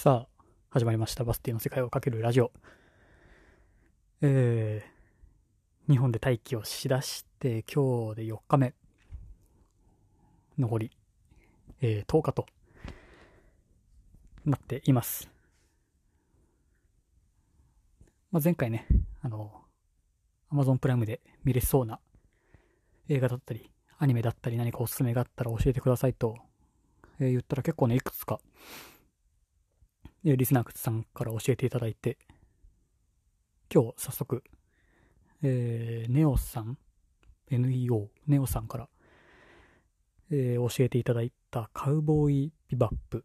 さあ、始まりました。バスティの世界をかけるラジオ。えー、日本で待機をしだして、今日で4日目。残り、えー、10日となっています。まあ、前回ね、あの、Amazon プライムで見れそうな映画だったり、アニメだったり何かおすすめがあったら教えてくださいと、えー言ったら結構ね、いくつかリスナーさんから教えていただいて、今日早速、えーネオさん、NEO、ネオさんから、えー教えていただいたカウボーイビバップ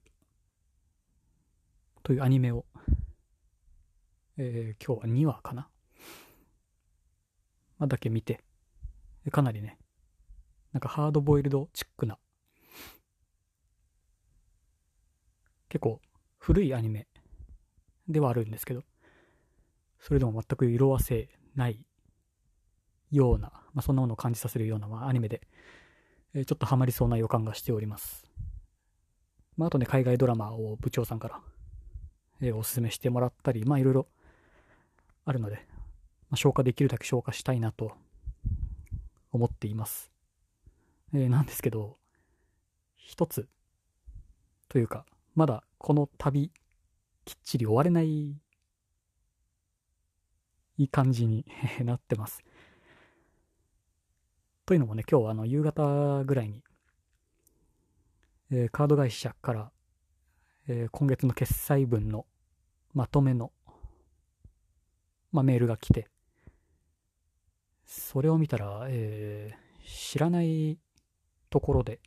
というアニメを、えー今日は2話かな、まあ、だけ見て、かなりね、なんかハードボイルドチックな、結構古いアニメではあるんですけど、それでも全く色あせないような、まあ、そんなものを感じさせるような、ま、アニメで、えちょっとハマりそうな予感がしております。まあ、あとね、海外ドラマを部長さんから、えおすすめしてもらったり、まあいろいろあるので、まあ、消化できるだけ消化したいなと思っています。えーなんですけど、一つというか、まだこの旅、きっちり終われない、いい感じに なってます。というのもね、今日はあの夕方ぐらいに、えーカード会社から、えー今月の決済分のまとめの、まあ、メールが来て、それを見たら、えー知らないところで、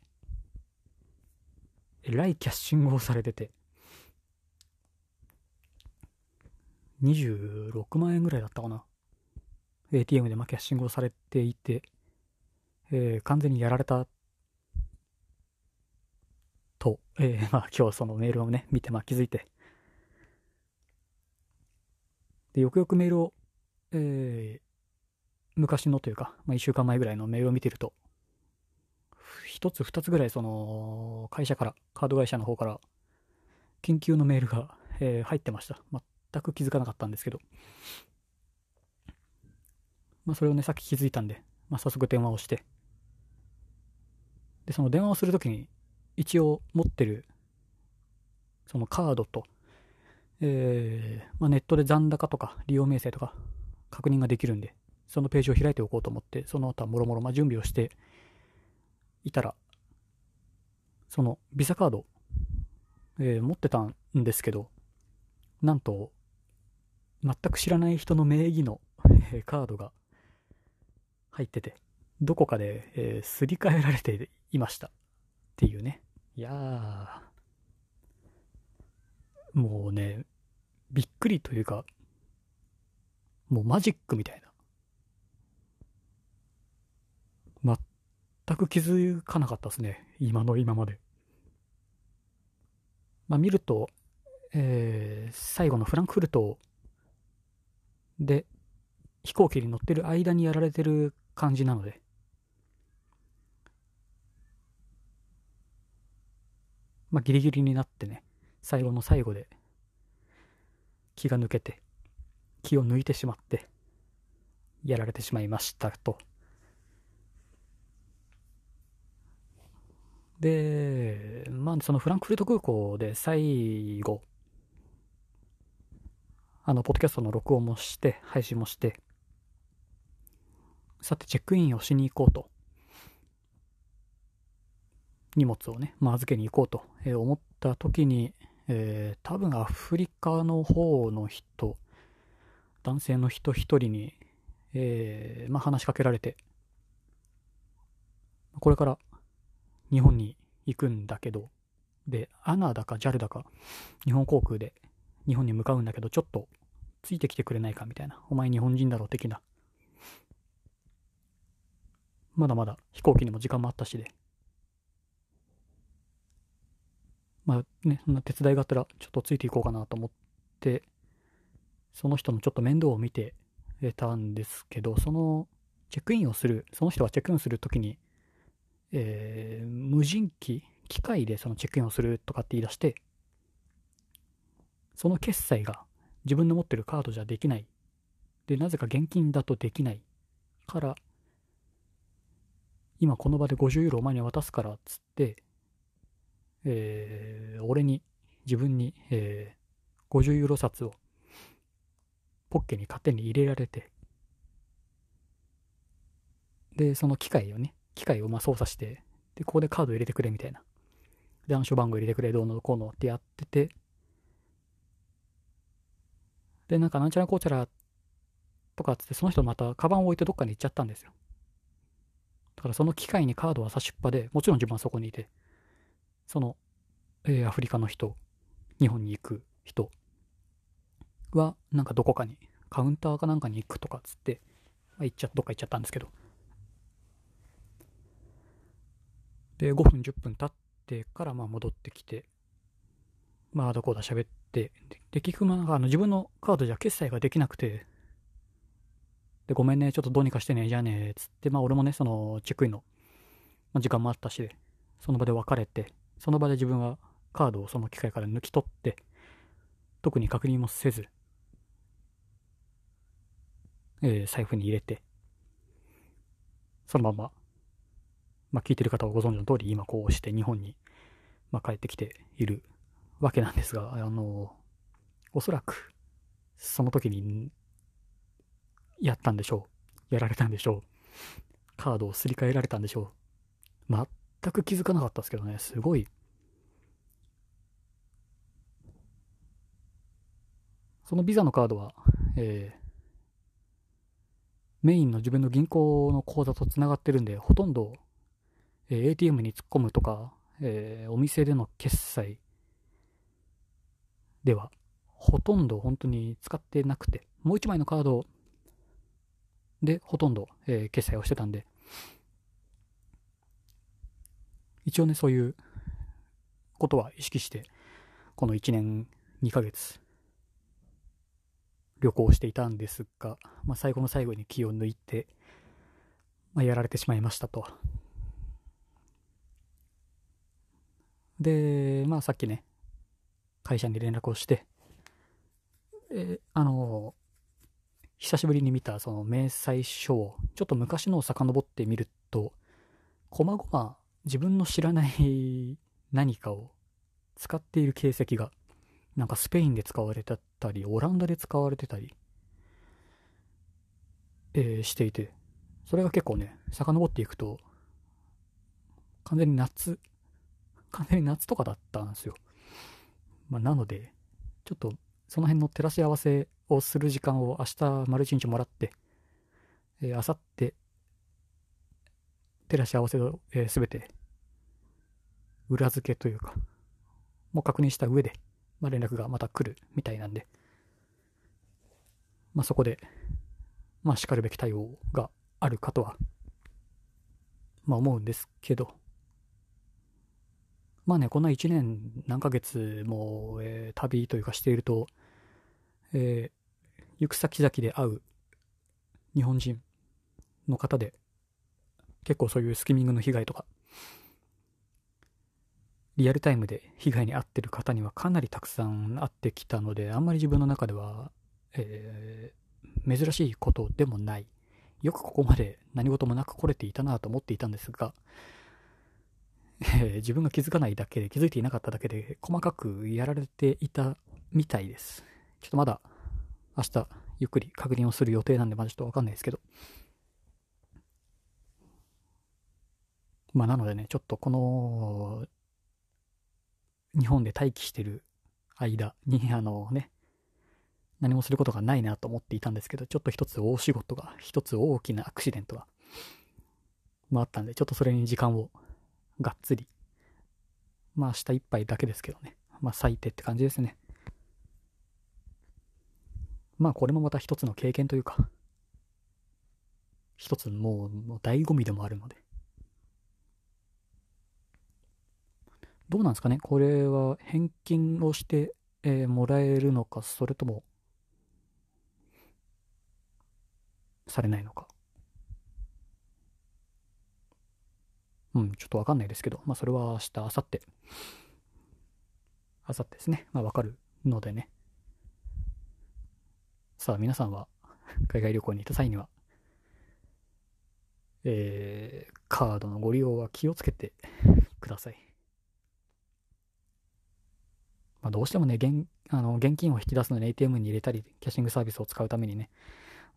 えらいキャッシングをされてて、26万円ぐらいだったかな。ATM でまあキャッシングをされていて、えー完全にやられたと、えー まあ今日そのメールをね、見てまあ気づいて、で、よくよくメールを、えー昔のというか、まあ1週間前ぐらいのメールを見てると、一つ二つぐらいその会社から、カード会社の方から、緊急のメールが、えー入ってました。全く気づかなかったんですけど。まあそれをね、さっき気づいたんで、まあ早速電話をして。で、その電話をするときに、一応持ってる、そのカードと、えーまあ、ネットで残高とか利用明細とか確認ができるんで、そのページを開いておこうと思って、その後はもろもろまあ準備をしていたら、そのビザカード、えー持ってたんですけど、なんと、全く知らない人の名義の、えーカードが入ってて、どこかで、えーすり替えられていました。っていうね。いや、もうね、びっくりというか、もうマジックみたいな。全く気づかなかったですね。今の今まで。まあ見ると、えー最後のフランクフルトで飛行機に乗ってる間にやられてる感じなので、まあギリギリになってね、最後の最後で気が抜けて、気を抜いてしまって、やられてしまいましたと。で、まあそのフランクフルト空港で最後、あの、ポッドキャストの録音もして、配信もして、さて、チェックインをしに行こうと。荷物をね、まあ、預けに行こうと、思った時に、えー多分アフリカの方の人、男性の人一人に、えーまあ、話しかけられて、これから日本に行くんだけど、で、アナだか JAL だか、日本航空で日本に向かうんだけど、ちょっとついてきてくれないかみたいな。お前日本人だろ的な。まだまだ飛行機にも時間もあったしで。まあね、そんな手伝いがあったらちょっとついていこうかなと思って、その人のちょっと面倒を見てたんですけど、そのチェックインをする、その人がチェックインするときに、えー無人機、機械でそのチェックインをするとかって言い出して、その決済が自分の持ってるカードじゃできない。で、なぜか現金だとできないから、今この場で50ユーロお前に渡すからっつって、えー、俺に、自分に、えー、50ユーロ札をポッケに勝手に入れられて、で、その機械をね、機械をま操作して、で、ここでカード入れてくれみたいな。で、暗証番号入れてくれ、どうのこうのってやってて、で、なんかなんちゃらこうちゃらとかっつって、その人またカバンを置いてどっかに行っちゃったんですよ。だからその機械にカードは差しっぱで、もちろん自分はそこにいて、その、えー、アフリカの人、日本に行く人は、なんかどこかに、カウンターかなんかに行くとかっつって、まあ、行っちゃ、どっか行っちゃったんですけど。で、5分、10分経ってから、まあ戻ってきて、まあ、どこだ喋って、で、結局、まあ、あの自分のカードじゃ決済ができなくて、で、ごめんね、ちょっとどうにかしてね、じゃあね、つって、まあ俺もね、そのチェックインの、まあ、時間もあったし、その場で別れて、その場で自分はカードをその機械から抜き取って、特に確認もせず、えー、財布に入れて、そのまま、まあ聞いてる方はご存知の通り、今こうして日本に、まあ、帰ってきているわけなんですが、あの、おそらく、その時にやったんでしょう。やられたんでしょう。カードをすり替えられたんでしょう。全く気づかなかったですけどね、すごい。そのビザのカードは、えー、メインの自分の銀行の口座とつながってるんで、ほとんど、えー、ATM に突っ込むとか、えー、お店での決済では、ほとんど本当に使ってなくて、もう一枚のカードで、ほとんど、えー、決済をしてたんで、一応ね、そういうことは意識して、この1年2ヶ月、旅行していたんですが、まあ、最後の最後に気を抜いて、まあ、やられてしまいましたと。で、まあさっきね、会社に連絡をして、えー、あの久しぶりに見たその明細書をちょっと昔のを遡ってみると、こまごま自分の知らない何かを使っている形跡が、なんかスペインで使われてたり、オランダで使われてたり、えー、していて、それが結構ね、遡っていくと、完全に夏、完全に夏とかだったんですよ。まあ、なので、ちょっとその辺の照らし合わせをする時間を明日丸一日もらって、えー、明後日、照らし合わせをすべ、えー、て裏付けというか、もう確認した上で、まあ、連絡がまた来るみたいなんで、まあ、そこで、まあ、しかるべき対応があるかとは、まあ、思うんですけど、まあね、こんな1年何ヶ月も、えー、旅というかしていると、えー、行く先々で会う日本人の方で、結構そういうスキミングの被害とか、リアルタイムで被害に遭ってる方にはかなりたくさん会ってきたので、あんまり自分の中では、えー、珍しいことでもない。よくここまで何事もなく来れていたなと思っていたんですが、自分が気づかないだけで、気づいていなかっただけで、細かくやられていたみたいです。ちょっとまだ、明日、ゆっくり確認をする予定なんで、まだちょっとわかんないですけど。まあ、なのでね、ちょっとこの、日本で待機してる間に、あのね、何もすることがないなと思っていたんですけど、ちょっと一つ大仕事が、一つ大きなアクシデントが、ま、あったんで、ちょっとそれに時間をがっつり。まあ明日一杯だけですけどね。まあ最低って感じですね。まあこれもまた一つの経験というか、一つもうもう醍醐味でもあるので。どうなんですかね？これは返金をして、えー、もらえるのか、それとも、されないのか。うん、ちょっとわかんないですけど、まあそれは明日、明後日、明後日ですね。まあわかるのでね、さあ皆さんは 海外旅行に行った際には、えー、カードのご利用は気をつけて ください。まあ、どうしてもね、現あの現金を引き出すのに ATM に入れたり、キャッシングサービスを使うためにね、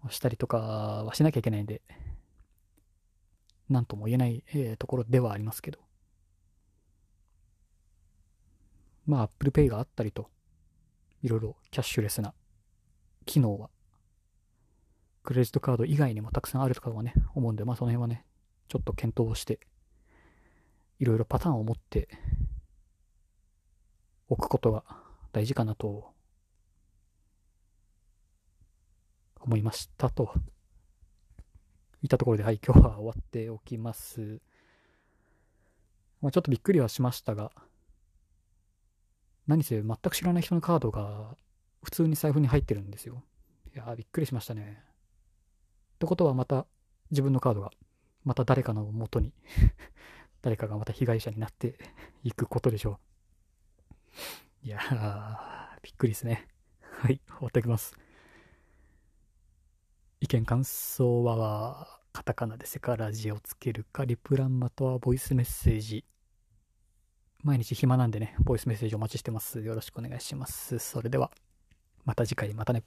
したりとかはしなきゃいけないんで、なんとも言えない、えー、ところではありますけど。まあ、Apple Pay があったりと、いろいろキャッシュレスな機能は、クレジットカード以外にもたくさんあるとかはね、思うんで、まあその辺はね、ちょっと検討をして、いろいろパターンを持っておくことが大事かなと思いましたと。いたところで、はい、今日は終わっておきます。まあ、ちょっとびっくりはしましたが、何せ全く知らない人のカードが普通に財布に入ってるんですよ。いやーびっくりしましたね。ってことはまた自分のカードがまた誰かの元に 誰かがまた被害者になっていくことでしょう。いやー、びっくりですね。はい、終わっておきます。見感想は、カタカナでセカラジをつけるか、リプランまたはボイスメッセージ。毎日暇なんでね、ボイスメッセージお待ちしてます。よろしくお願いします。それでは、また次回、またね。